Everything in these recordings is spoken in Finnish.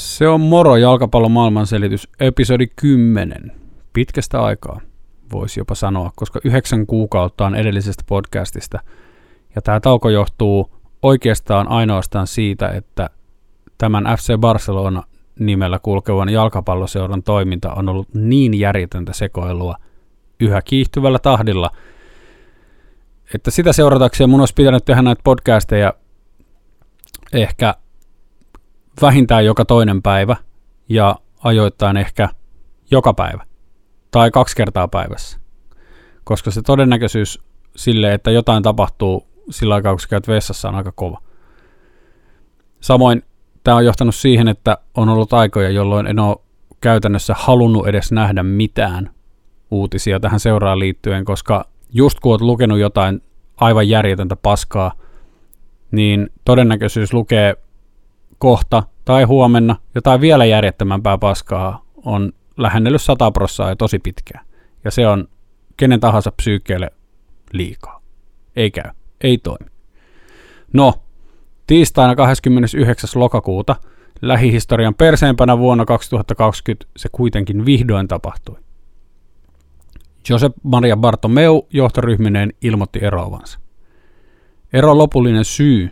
Se on Moro jalkapallon maailmanselitys, episodi 10. Pitkästä aikaa, voisi jopa sanoa, koska yhdeksän kuukautta on edellisestä podcastista. Ja tämä tauko johtuu oikeastaan ainoastaan siitä, että tämän FC Barcelona nimellä kulkevan jalkapalloseuran toiminta on ollut niin järjetöntä sekoilua yhä kiihtyvällä tahdilla, että sitä seuratakseen mun olisi pitänyt tehdä näitä podcasteja ehkä vähintään joka toinen päivä ja ajoittain ehkä joka päivä tai kaksi kertaa päivässä. Koska se todennäköisyys sille, että jotain tapahtuu sillä aikaa, kun käyt vessassa, on aika kova. Samoin tämä on johtanut siihen, että on ollut aikoja, jolloin en ole käytännössä halunnut edes nähdä mitään uutisia tähän seuraan liittyen, koska just kun olet lukenut jotain aivan järjetöntä paskaa, niin todennäköisyys lukee kohta tai huomenna jotain vielä järjettömämpää paskaa on lähennellyt 100 prossaa ja tosi pitkään. Ja se on kenen tahansa psyykkeelle liikaa. Ei käy. Ei toimi. No, tiistaina 29. lokakuuta lähihistorian perseempänä vuonna 2020 se kuitenkin vihdoin tapahtui. Josep Maria Bartomeu johtoryhminen ilmoitti eroavansa. Eron lopullinen syy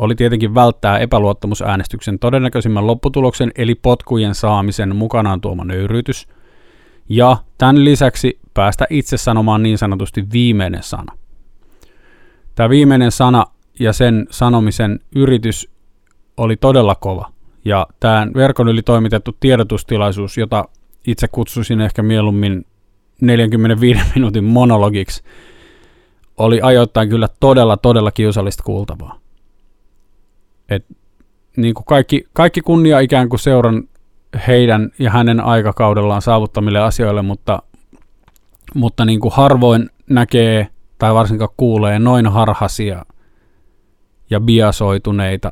oli tietenkin välttää epäluottamusäänestyksen todennäköisimmän lopputuloksen eli potkujen saamisen mukanaan tuoma nöyryytys, ja tämän lisäksi päästä itse sanomaan niin sanotusti viimeinen sana. Tämä viimeinen sana ja sen sanomisen yritys oli todella kova, ja tämä verkon yli toimitettu tiedotustilaisuus, jota itse kutsuisin ehkä mieluummin 45 minuutin monologiksi, oli ajoittain kyllä todella, todella kiusallista kuultavaa. Et, niin kuin kaikki, kaikki kunnia ikään kuin seuran heidän ja hänen aikakaudellaan saavuttamille asioille, mutta, mutta niin kuin harvoin näkee tai varsinkaan kuulee noin harhaisia ja biasoituneita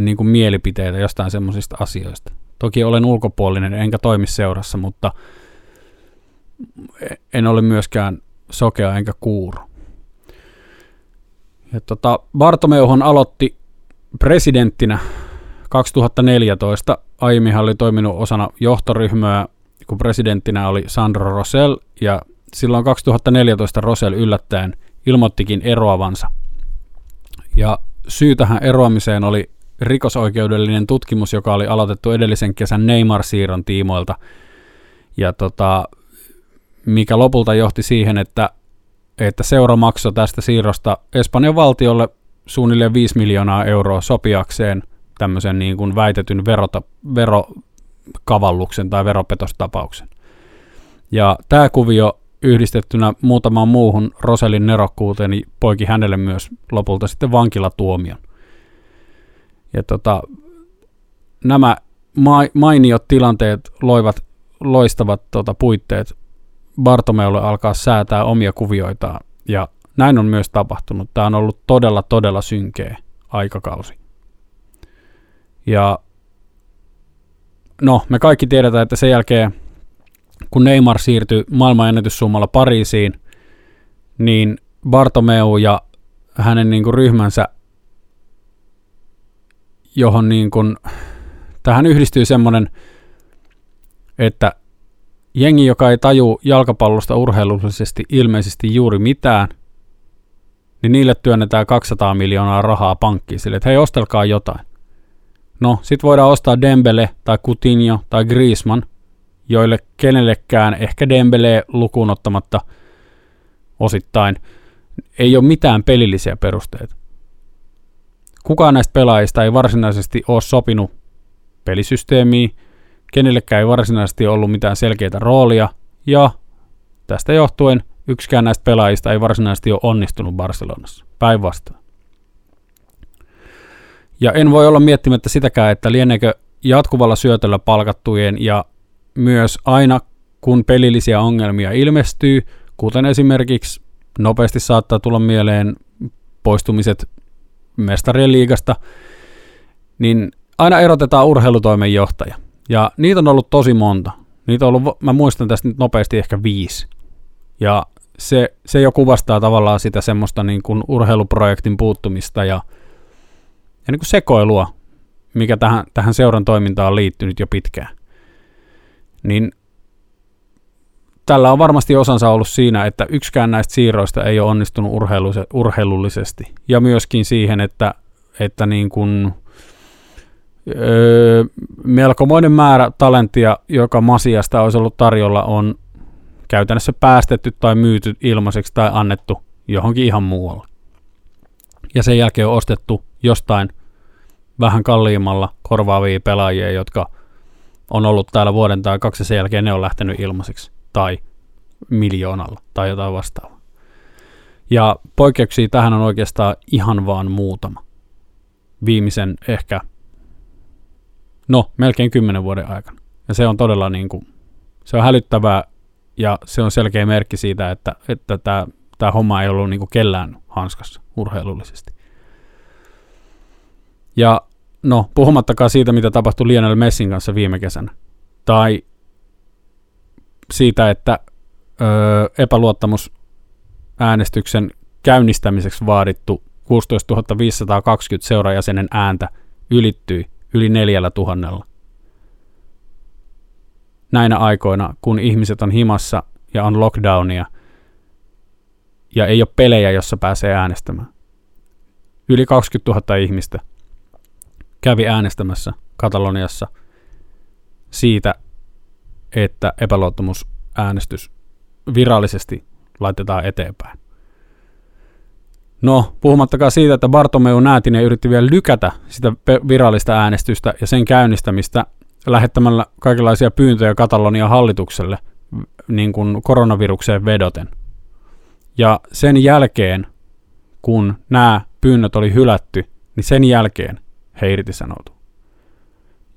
niin kuin mielipiteitä jostain semmoisista asioista. Toki olen ulkopuolinen enkä toimi seurassa, mutta en ole myöskään sokea enkä kuuro. Ja tota, Bartomeuhon aloitti presidenttinä 2014. Aiemmin hän oli toiminut osana johtoryhmää, kun presidenttinä oli Sandro Rosell, ja silloin 2014 Rosell yllättäen ilmoittikin eroavansa. Ja syy tähän eroamiseen oli rikosoikeudellinen tutkimus, joka oli aloitettu edellisen kesän Neymar-siirron tiimoilta, ja tota, mikä lopulta johti siihen, että, että seura maksoi tästä siirrosta Espanjan valtiolle suunnilleen 5 miljoonaa euroa sopiakseen tämmöisen niin kuin väitetyn verota, verokavalluksen tai veropetostapauksen. Ja tämä kuvio yhdistettynä muutamaan muuhun Roselin nerokkuuteen niin poiki hänelle myös lopulta sitten vankilatuomion. Ja tota, nämä ma- mainiot tilanteet loivat loistavat tota, puitteet Bartomeulle alkaa säätää omia kuvioitaan ja näin on myös tapahtunut. Tämä on ollut todella, todella synkeä aikakausi. Ja no, me kaikki tiedetään, että sen jälkeen, kun Neymar siirtyi maailmanennätyssummalla Pariisiin, niin Bartomeu ja hänen niin kuin, ryhmänsä, johon niin kuin, tähän yhdistyy semmoinen, että jengi, joka ei taju jalkapallosta urheilullisesti ilmeisesti juuri mitään – niin niille työnnetään 200 miljoonaa rahaa pankkiin sille, että hei, ostelkaa jotain. No, sit voidaan ostaa Dembele tai Coutinho tai Griezmann, joille kenellekään, ehkä Dembele lukuun ottamatta osittain, ei ole mitään pelillisiä perusteita. Kukaan näistä pelaajista ei varsinaisesti ole sopinut pelisysteemiin, kenellekään ei varsinaisesti ollut mitään selkeää roolia, ja tästä johtuen yksikään näistä pelaajista ei varsinaisesti ole onnistunut Barcelonassa. Päinvastoin. Ja en voi olla miettimättä sitäkään, että lieneekö jatkuvalla syötöllä palkattujen ja myös aina kun pelillisiä ongelmia ilmestyy, kuten esimerkiksi nopeasti saattaa tulla mieleen poistumiset mestarien liigasta, niin aina erotetaan urheilutoimenjohtaja. Ja niitä on ollut tosi monta. Niitä on ollut, mä muistan tästä nyt nopeasti ehkä viisi. Ja se, se jo kuvastaa tavallaan sitä semmoista niin kuin urheiluprojektin puuttumista ja, ja niin kuin sekoilua, mikä tähän, tähän seuran toimintaan on liittynyt jo pitkään. Niin tällä on varmasti osansa ollut siinä, että yksikään näistä siirroista ei ole onnistunut urheilullisesti. Ja myöskin siihen, että, että niin kuin, öö, melkomoinen määrä talenttia, joka Masiasta olisi ollut tarjolla, on käytännössä päästetty tai myyty ilmaiseksi tai annettu johonkin ihan muualle. Ja sen jälkeen on ostettu jostain vähän kalliimmalla korvaavia pelaajia, jotka on ollut täällä vuoden tai kaksi sen jälkeen ne on lähtenyt ilmaiseksi tai miljoonalla tai jotain vastaavaa. Ja poikkeuksia tähän on oikeastaan ihan vaan muutama. Viimeisen ehkä, no melkein kymmenen vuoden aikana. Ja se on todella niin kuin, se on hälyttävää ja se on selkeä merkki siitä, että, että tämä, tämä homma ei ollut niin kellään hanskassa urheilullisesti. Ja no, puhumattakaan siitä, mitä tapahtui Lionel Messin kanssa viime kesänä. Tai siitä, että öö, epäluottamusäänestyksen käynnistämiseksi vaadittu 16 520 seurajäsenen ääntä ylittyi yli neljällä tuhannella. Näinä aikoina, kun ihmiset on himassa ja on lockdownia ja ei ole pelejä, jossa pääsee äänestämään. Yli 20 000 ihmistä kävi äänestämässä Kataloniassa siitä, että epäluottamusäänestys virallisesti laitetaan eteenpäin. No, puhumattakaan siitä, että Bartomeu Näätinen yritti vielä lykätä sitä virallista äänestystä ja sen käynnistämistä lähettämällä kaikenlaisia pyyntöjä Katalonian hallitukselle niin kuin koronavirukseen vedoten. Ja sen jälkeen, kun nämä pyynnöt oli hylätty, niin sen jälkeen he irtisanoutu.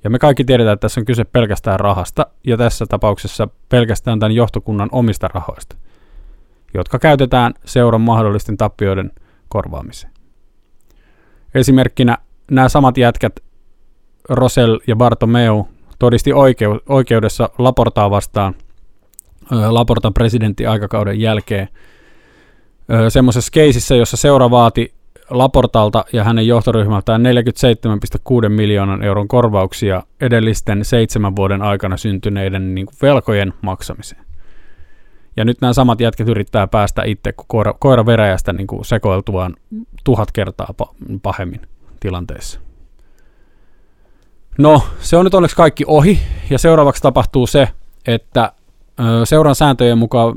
Ja me kaikki tiedetään, että tässä on kyse pelkästään rahasta, ja tässä tapauksessa pelkästään tämän johtokunnan omista rahoista, jotka käytetään seuran mahdollisten tappioiden korvaamiseen. Esimerkkinä nämä samat jätkät, Rosel ja Bartomeu, todisti oikeu- oikeudessa Laportaa vastaan Laportan aikakauden jälkeen semmoisessa keisissä, jossa seura vaati Laportalta ja hänen johtoryhmältään 47,6 miljoonan euron korvauksia edellisten seitsemän vuoden aikana syntyneiden niin kuin velkojen maksamiseen. Ja nyt nämä samat jätket yrittää päästä itse koira, koira veräjästä niin kuin sekoiltuaan tuhat kertaa pahemmin tilanteessa. No, se on nyt onneksi kaikki ohi, ja seuraavaksi tapahtuu se, että seuran sääntöjen mukaan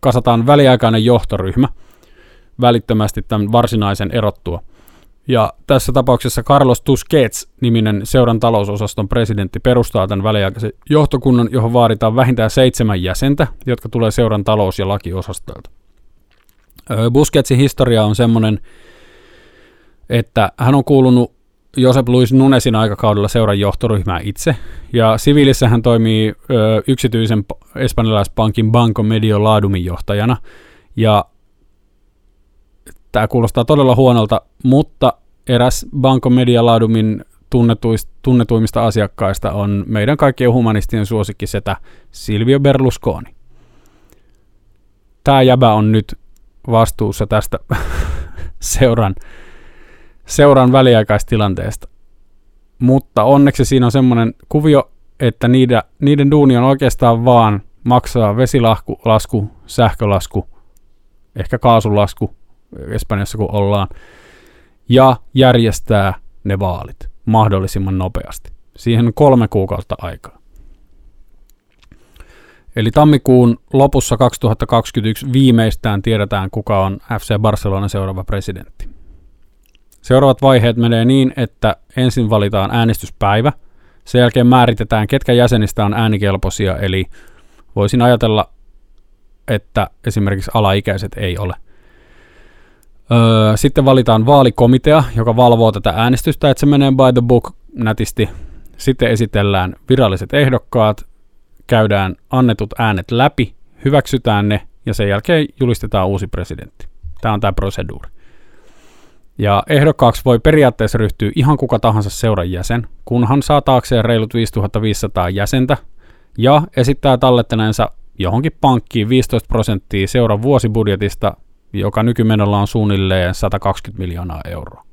kasataan väliaikainen johtoryhmä – välittömästi tämän varsinaisen erottua. Ja tässä tapauksessa Carlos Tusquets-niminen seuran talousosaston presidentti perustaa tämän väliaikaisen johtokunnan, johon vaaditaan vähintään seitsemän jäsentä, jotka tulee seuran talous- ja lakiosastolta. Busquetsin historia on semmoinen, että hän on kuulunut Josep Luis Nunesin aikakaudella seuran johtoryhmää itse, ja siviilissä hän toimii ö, yksityisen espanjalaispankin Banco Medio Ladumin johtajana, ja Tämä kuulostaa todella huonolta, mutta eräs Banco Media Ladumin tunnetuimmista asiakkaista on meidän kaikkien humanistien suosikki setä Silvio Berlusconi. Tämä jäbä on nyt vastuussa tästä seuran, seuran väliaikaistilanteesta. Mutta onneksi siinä on semmoinen kuvio, että niiden, niiden duuni on oikeastaan vaan maksaa vesilasku, lasku, sähkölasku, ehkä kaasulasku Espanjassa kun ollaan, ja järjestää ne vaalit mahdollisimman nopeasti. Siihen on kolme kuukautta aikaa. Eli tammikuun lopussa 2021 viimeistään tiedetään, kuka on FC Barcelonan seuraava presidentti. Seuraavat vaiheet menee niin, että ensin valitaan äänestyspäivä, sen jälkeen määritetään, ketkä jäsenistä on äänikelpoisia, eli voisin ajatella, että esimerkiksi alaikäiset ei ole – Öö, sitten valitaan vaalikomitea, joka valvoo tätä äänestystä, että se menee by the book nätisti. Sitten esitellään viralliset ehdokkaat, käydään annetut äänet läpi, hyväksytään ne ja sen jälkeen julistetaan uusi presidentti. Tämä on tämä proseduuri. Ja ehdokkaaksi voi periaatteessa ryhtyä ihan kuka tahansa seuran jäsen, kunhan saa taakseen reilut 5500 jäsentä ja esittää tallettaneensa johonkin pankkiin 15 prosenttia seuran vuosibudjetista joka nykymenolla on suunnilleen 120 miljoonaa euroa.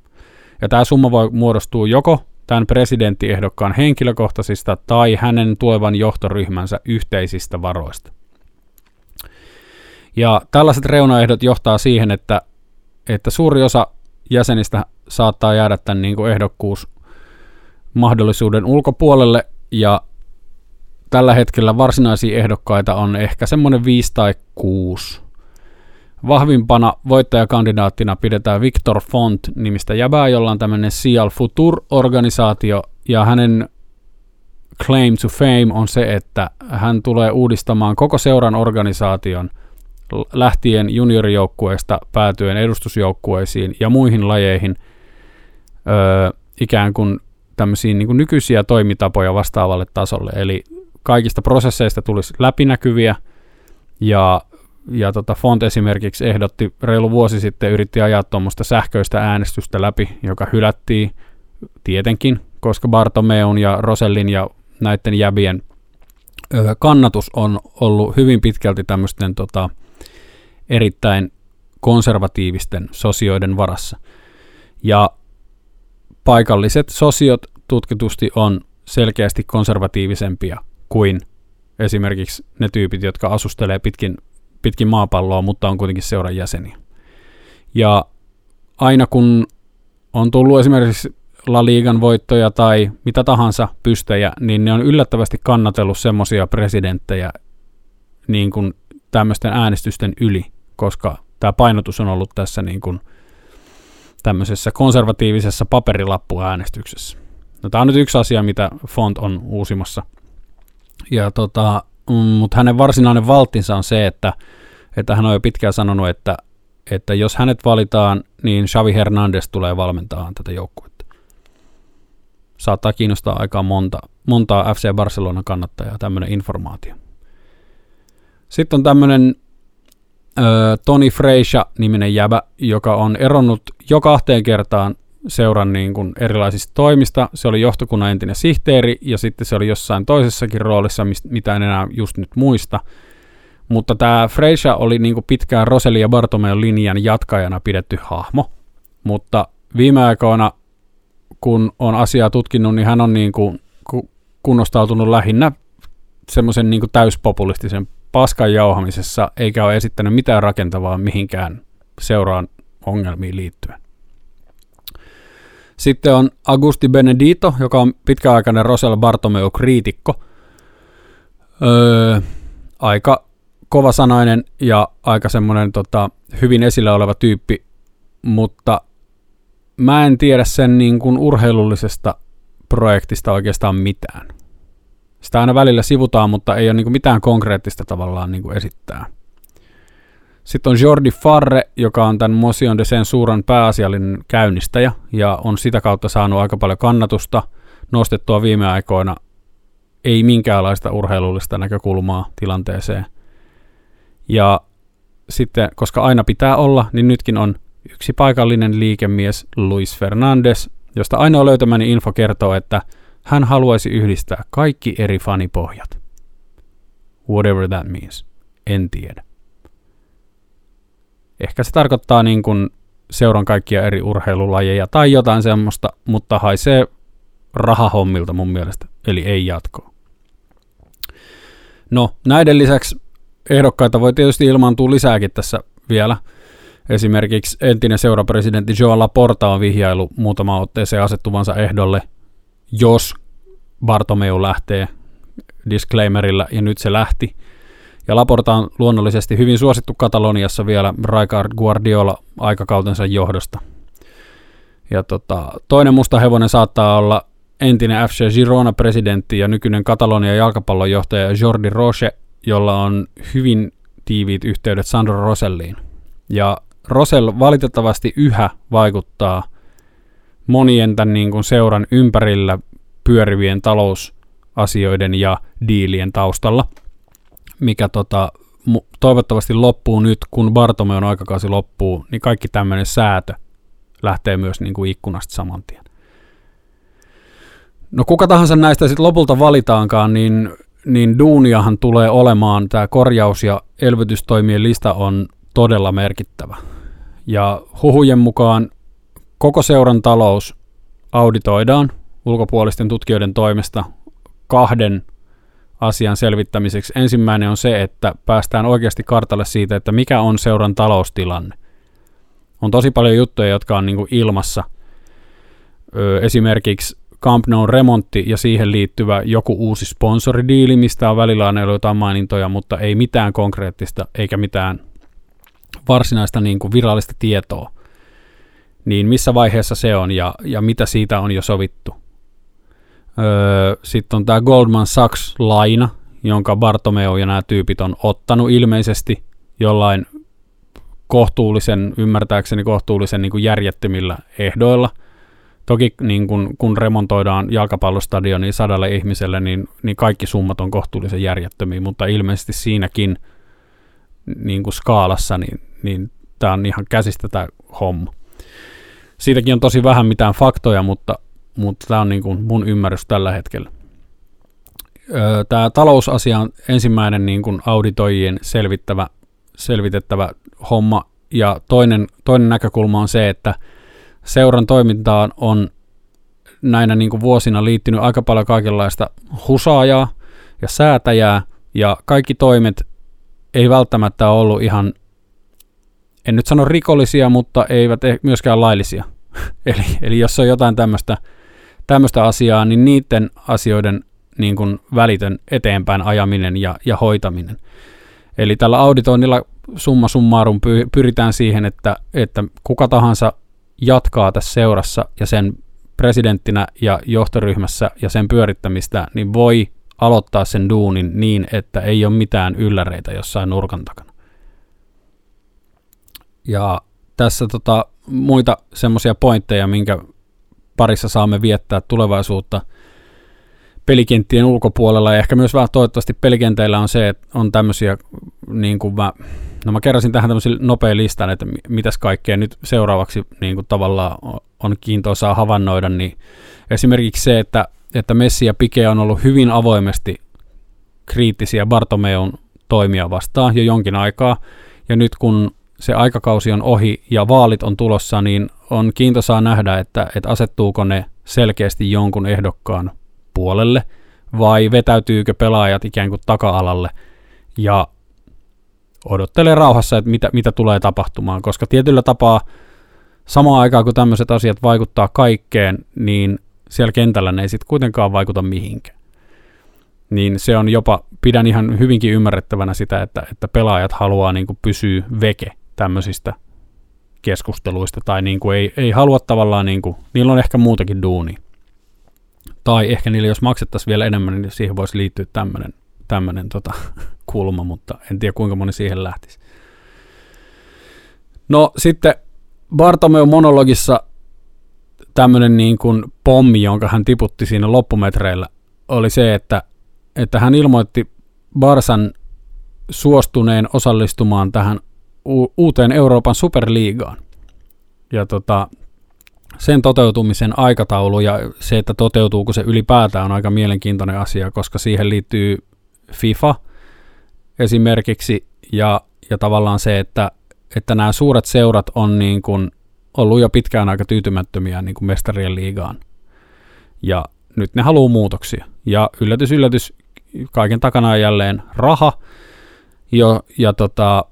Ja tämä summa voi muodostua joko tämän presidenttiehdokkaan henkilökohtaisista tai hänen tulevan johtoryhmänsä yhteisistä varoista. Ja tällaiset reunaehdot johtaa siihen, että, että suuri osa jäsenistä saattaa jäädä tämän niin kuin ehdokkuus mahdollisuuden ulkopuolelle ja tällä hetkellä varsinaisia ehdokkaita on ehkä semmoinen 5 tai 6. Vahvimpana voittajakandidaattina pidetään Victor Font nimistä jäbää, jolla on tämmöinen Cial Futur-organisaatio, ja hänen claim to fame on se, että hän tulee uudistamaan koko seuran organisaation lähtien juniorijoukkueesta päätyen edustusjoukkueisiin ja muihin lajeihin öö, ikään kuin tämmöisiin niin kuin nykyisiä toimitapoja vastaavalle tasolle. Eli kaikista prosesseista tulisi läpinäkyviä ja, ja tota Font esimerkiksi ehdotti reilu vuosi sitten, yritti ajaa tuommoista sähköistä äänestystä läpi, joka hylättiin tietenkin, koska Bartomeun ja Rosellin ja näiden jäbien kannatus on ollut hyvin pitkälti tämmöisten tota, erittäin konservatiivisten sosioiden varassa. Ja paikalliset sosiot tutkitusti on selkeästi konservatiivisempia kuin esimerkiksi ne tyypit, jotka asustelee pitkin, pitkin maapalloa, mutta on kuitenkin seuran jäseniä. Ja aina kun on tullut esimerkiksi La Ligan voittoja tai mitä tahansa pystejä, niin ne on yllättävästi kannatellut semmoisia presidenttejä niin kuin tämmöisten äänestysten yli, koska tämä painotus on ollut tässä niin kuin tämmöisessä konservatiivisessa paperilappuäänestyksessä. No, tämä on nyt yksi asia, mitä Font on uusimassa. Ja tota, mm, mutta hänen varsinainen valtinsa on se, että, että hän on jo pitkään sanonut, että, että jos hänet valitaan, niin Xavi Hernandez tulee valmentamaan tätä joukkuetta. Saattaa kiinnostaa aika monta, montaa FC Barcelona kannattajaa tämmöinen informaatio. Sitten on tämmöinen Toni Freisha-niminen jäbä, joka on eronnut jo kahteen kertaan seuran niin kuin erilaisista toimista. Se oli johtokunnan entinen sihteeri ja sitten se oli jossain toisessakin roolissa, mitä en enää just nyt muista. Mutta tämä Freisha oli niin kuin pitkään Roseli ja Bartomeon linjan jatkajana pidetty hahmo. Mutta viime aikoina, kun on asiaa tutkinut, niin hän on niin kuin kunnostautunut lähinnä semmoisen niin täyspopulistisen paskan jauhamisessa, eikä ole esittänyt mitään rakentavaa mihinkään seuraan ongelmiin liittyen. Sitten on Augusti Benedito, joka on pitkäaikainen Rosel Bartomeu-kriitikko. Öö, aika kovasanainen ja aika semmoinen tota, hyvin esillä oleva tyyppi, mutta mä en tiedä sen niin kuin urheilullisesta projektista oikeastaan mitään. Sitä aina välillä sivutaan, mutta ei ole niin mitään konkreettista tavallaan niin esittää. Sitten on Jordi Farre, joka on tämän Motion de sen suuran pääasiallinen käynnistäjä ja on sitä kautta saanut aika paljon kannatusta nostettua viime aikoina. Ei minkäänlaista urheilullista näkökulmaa tilanteeseen. Ja sitten, koska aina pitää olla, niin nytkin on yksi paikallinen liikemies Luis Fernandes, josta ainoa löytämäni info kertoo, että hän haluaisi yhdistää kaikki eri fanipohjat. Whatever that means. En tiedä. Ehkä se tarkoittaa niin kuin seuran kaikkia eri urheilulajeja tai jotain semmoista, mutta haisee rahahommilta mun mielestä, eli ei jatkoa. No, näiden lisäksi ehdokkaita voi tietysti ilmaantua lisääkin tässä vielä. Esimerkiksi entinen seurapresidentti Joan Laporta on vihjailu muutama otteeseen asettuvansa ehdolle, jos Bartomeu lähtee disclaimerilla, ja nyt se lähti. Ja Laporta on luonnollisesti hyvin suosittu Kataloniassa vielä Raikard Guardiola aikakautensa johdosta. Ja tota, toinen musta hevonen saattaa olla entinen FC Girona-presidentti ja nykyinen Katalonia jalkapallon johtaja Jordi Roche, jolla on hyvin tiiviit yhteydet Sandro Roselliin. Ja Rosell valitettavasti yhä vaikuttaa monien tämän niin kuin seuran ympärillä pyörivien talousasioiden ja diilien taustalla – mikä tota, toivottavasti loppuu nyt, kun Bartomeon aikakausi loppuu, niin kaikki tämmöinen säätö lähtee myös niin kuin ikkunasta saman tien. No kuka tahansa näistä sitten lopulta valitaankaan, niin, niin duuniahan tulee olemaan, tämä korjaus- ja elvytystoimien lista on todella merkittävä. Ja huhujen mukaan koko seuran talous auditoidaan ulkopuolisten tutkijoiden toimesta kahden asian selvittämiseksi. Ensimmäinen on se, että päästään oikeasti kartalle siitä, että mikä on seuran taloustilanne. On tosi paljon juttuja, jotka on niin ilmassa. Öö, esimerkiksi Camp Nou remontti ja siihen liittyvä joku uusi sponsoridiili, mistä on välillä on jotain mainintoja, mutta ei mitään konkreettista eikä mitään varsinaista niin kuin virallista tietoa. Niin missä vaiheessa se on ja, ja mitä siitä on jo sovittu. Öö, Sitten on tämä Goldman Sachs-laina, jonka Bartomeu ja nämä tyypit on ottanut ilmeisesti jollain kohtuullisen, ymmärtääkseni kohtuullisen niin kuin järjettömillä ehdoilla. Toki niin kun, kun remontoidaan jalkapallostadionia sadalle ihmiselle, niin, niin kaikki summat on kohtuullisen järjettömiä, mutta ilmeisesti siinäkin niin kuin skaalassa, niin, niin tämä on ihan käsistä tämä homma. Siitäkin on tosi vähän mitään faktoja, mutta, mutta tämä on niin kuin mun ymmärrys tällä hetkellä. Tämä talousasia on ensimmäinen niin kuin auditoijien selvittävä, selvitettävä homma, ja toinen, toinen näkökulma on se, että seuran toimintaan on näinä niin kuin vuosina liittynyt aika paljon kaikenlaista husaajaa ja säätäjää, ja kaikki toimet ei välttämättä ollut ihan, en nyt sano rikollisia, mutta eivät e- myöskään laillisia. eli, eli jos on jotain tämmöistä asiaa, niin niiden asioiden niin kuin välitön eteenpäin ajaminen ja, ja hoitaminen. Eli tällä auditoinnilla summa summarum pyritään siihen, että, että kuka tahansa jatkaa tässä seurassa ja sen presidenttinä ja johtoryhmässä ja sen pyörittämistä, niin voi aloittaa sen duunin niin, että ei ole mitään ylläreitä jossain nurkan takana. Ja tässä tota, muita semmoisia pointteja, minkä parissa saamme viettää tulevaisuutta pelikenttien ulkopuolella. Ja ehkä myös vähän toivottavasti pelikenteillä on se, että on tämmöisiä niin kuin mä, no mä kerrasin tähän tämmöisen nopean listan, että mitäs kaikkea nyt seuraavaksi niin kuin tavallaan on kiintoisaa havainnoida, niin esimerkiksi se, että, että Messi ja Pike on ollut hyvin avoimesti kriittisiä Bartomeun toimia vastaan jo jonkin aikaa, ja nyt kun se aikakausi on ohi ja vaalit on tulossa, niin on kiintoisaa nähdä, että, että asettuuko ne selkeästi jonkun ehdokkaan puolelle vai vetäytyykö pelaajat ikään kuin taka-alalle ja odottelee rauhassa, että mitä, mitä tulee tapahtumaan, koska tietyllä tapaa samaan aikaan kun tämmöiset asiat vaikuttaa kaikkeen, niin siellä kentällä ne ei sitten kuitenkaan vaikuta mihinkään. Niin se on jopa, pidän ihan hyvinkin ymmärrettävänä sitä, että, että pelaajat haluaa niin kuin pysyä veke tämmöisistä keskusteluista, tai niin kuin ei, ei halua tavallaan, niin kuin, niillä on ehkä muutakin duuni. Tai ehkä niille, jos maksettaisiin vielä enemmän, niin siihen voisi liittyä tämmöinen tämmöinen tota, kulma, mutta en tiedä kuinka moni siihen lähtisi. No sitten Bartomeu monologissa tämmöinen niin kuin pommi, jonka hän tiputti siinä loppumetreillä, oli se, että, että hän ilmoitti Barsan suostuneen osallistumaan tähän uuteen Euroopan superliigaan. Ja tota, sen toteutumisen aikataulu ja se, että toteutuuko se ylipäätään on aika mielenkiintoinen asia, koska siihen liittyy FIFA esimerkiksi ja, ja tavallaan se, että, että nämä suuret seurat on niin kuin ollut jo pitkään aika tyytymättömiä niin kuin mestarien liigaan. Ja nyt ne haluaa muutoksia. Ja yllätys, yllätys, kaiken takana on jälleen raha. Jo, ja tota,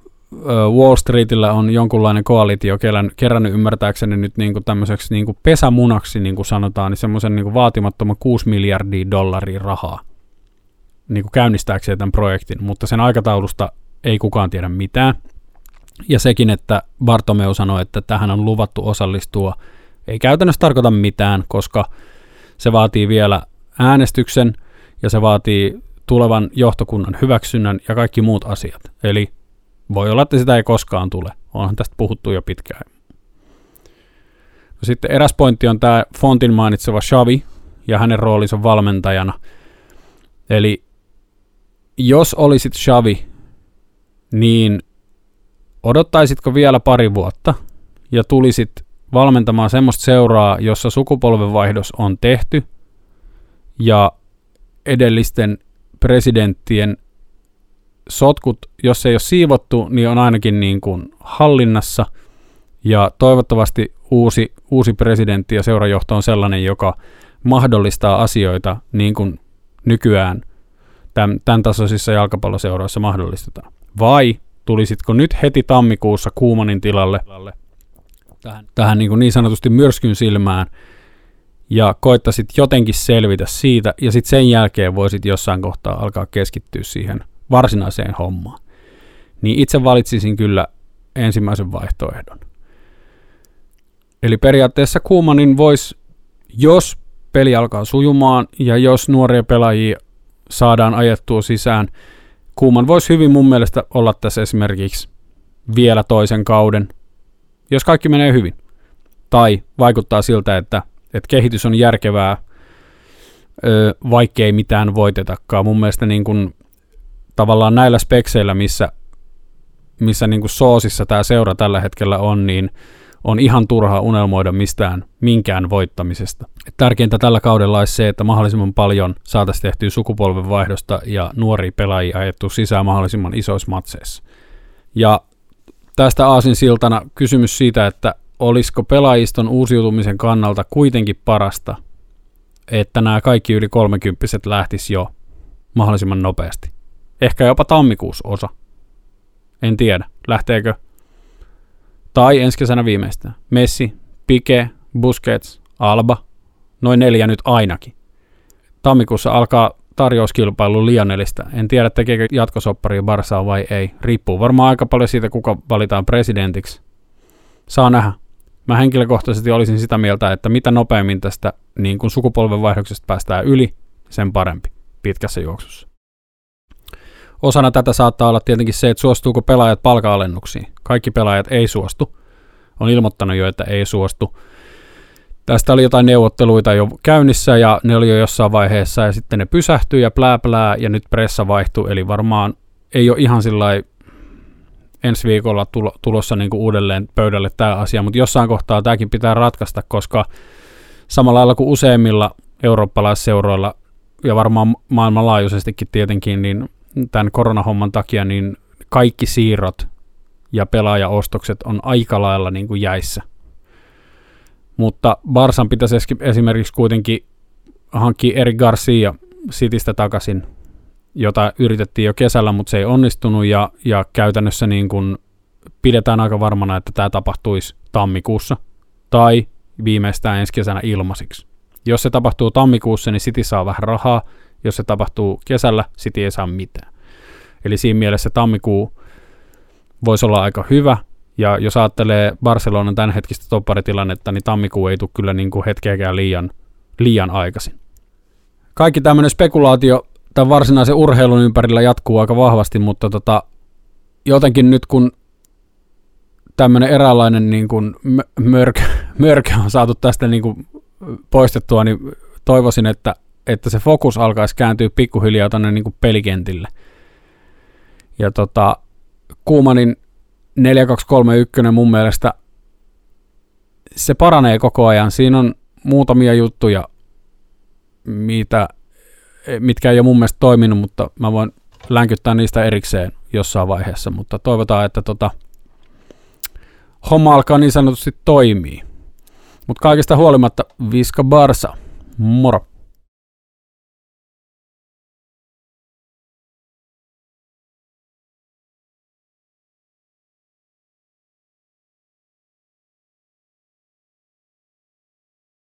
Wall Streetillä on jonkunlainen koalitio kerännyt ymmärtääkseni nyt niin kuin tämmöiseksi niin kuin pesämunaksi, niin kuin sanotaan, niin semmoisen niin vaatimattoman 6 miljardia dollaria rahaa niin kuin käynnistääkseen tämän projektin, mutta sen aikataulusta ei kukaan tiedä mitään. Ja sekin, että Bartomeu sanoi, että tähän on luvattu osallistua, ei käytännössä tarkoita mitään, koska se vaatii vielä äänestyksen ja se vaatii tulevan johtokunnan hyväksynnän ja kaikki muut asiat. Eli voi olla, että sitä ei koskaan tule. Onhan tästä puhuttu jo pitkään. No sitten eräs pointti on tämä Fontin mainitseva Xavi ja hänen roolinsa valmentajana. Eli jos olisit Xavi, niin odottaisitko vielä pari vuotta ja tulisit valmentamaan semmoista seuraa, jossa sukupolvenvaihdos on tehty ja edellisten presidenttien sotkut, jos ei ole siivottu, niin on ainakin niin kuin hallinnassa. Ja toivottavasti uusi, uusi presidentti ja seurajohto on sellainen, joka mahdollistaa asioita niin kuin nykyään tämän, tämän tasoisissa jalkapalloseuroissa mahdollistetaan? Vai tulisitko nyt heti tammikuussa Kuumanin tilalle? Tähän, tähän niin, kuin niin sanotusti myrskyn silmään ja koittasit jotenkin selvitä siitä ja sitten sen jälkeen voisit jossain kohtaa alkaa keskittyä siihen varsinaiseen hommaan. Niin itse valitsisin kyllä ensimmäisen vaihtoehdon. Eli periaatteessa Kuumanin voisi, jos peli alkaa sujumaan ja jos nuoria pelaajia saadaan ajettua sisään, Kuuman voisi hyvin mun mielestä olla tässä esimerkiksi vielä toisen kauden, jos kaikki menee hyvin. Tai vaikuttaa siltä, että, että kehitys on järkevää, vaikkei mitään voitetakaan. Mun mielestä niin kuin, tavallaan näillä spekseillä, missä, missä niin kuin soosissa tämä seura tällä hetkellä on, niin on ihan turhaa unelmoida mistään minkään voittamisesta. Tärkeintä tällä kaudella olisi se, että mahdollisimman paljon saataisiin tehtyä sukupolvenvaihdosta ja nuoria pelaajia ajettu sisään mahdollisimman isoissa matseissa. Ja tästä aasin siltana kysymys siitä, että olisiko pelaajiston uusiutumisen kannalta kuitenkin parasta, että nämä kaikki yli 30 lähtis jo mahdollisimman nopeasti. Ehkä jopa tammikuussa osa. En tiedä, lähteekö tai ensi kesänä viimeistään. Messi, Pique, Busquets, Alba, noin neljä nyt ainakin. Tammikuussa alkaa tarjouskilpailu Lionelista. En tiedä, tekeekö jatkosoppari Barsaa vai ei. Riippuu varmaan aika paljon siitä, kuka valitaan presidentiksi. Saa nähdä. Mä henkilökohtaisesti olisin sitä mieltä, että mitä nopeammin tästä niin kun sukupolvenvaihdoksesta päästään yli, sen parempi pitkässä juoksussa. Osana tätä saattaa olla tietenkin se, että suostuuko pelaajat palka-alennuksiin. Kaikki pelaajat ei suostu. On ilmoittanut jo, että ei suostu. Tästä oli jotain neuvotteluita jo käynnissä ja ne oli jo jossain vaiheessa ja sitten ne pysähtyi ja plää plää ja nyt pressa vaihtui. Eli varmaan ei ole ihan sillä ensi viikolla tulossa niin kuin uudelleen pöydälle tämä asia, mutta jossain kohtaa tämäkin pitää ratkaista, koska samalla lailla kuin useimmilla eurooppalaisseuroilla ja varmaan maailmanlaajuisestikin tietenkin, niin tämän koronahomman takia niin kaikki siirrot ja pelaajaostokset on aika lailla niin kuin jäissä. Mutta Barsan pitäisi esimerkiksi kuitenkin hankkia Eri Garcia Citystä takaisin, jota yritettiin jo kesällä, mutta se ei onnistunut ja, ja käytännössä niin kuin pidetään aika varmana, että tämä tapahtuisi tammikuussa tai viimeistään ensi kesänä ilmaisiksi. Jos se tapahtuu tammikuussa, niin City saa vähän rahaa, jos se tapahtuu kesällä, City ei saa mitään. Eli siinä mielessä tammikuu voisi olla aika hyvä, ja jos ajattelee Barcelonan tämänhetkistä topparitilannetta, niin tammikuu ei tule kyllä niin kuin hetkeäkään liian, liian aikaisin. Kaikki tämmöinen spekulaatio tämän varsinaisen urheilun ympärillä jatkuu aika vahvasti, mutta tota, jotenkin nyt kun tämmöinen eräänlainen niin kuin mörkö, mörkö on saatu tästä niin kuin poistettua, niin toivoisin, että että se fokus alkaisi kääntyä pikkuhiljaa tuonne niin pelikentille. Ja tota, Kuumanin 4231 mun mielestä se paranee koko ajan. Siinä on muutamia juttuja, mitä, mitkä ei ole mun mielestä toiminut, mutta mä voin länkyttää niistä erikseen jossain vaiheessa, mutta toivotaan, että tota, homma alkaa niin sanotusti toimii. Mutta kaikesta huolimatta, Viska Barsa, moro!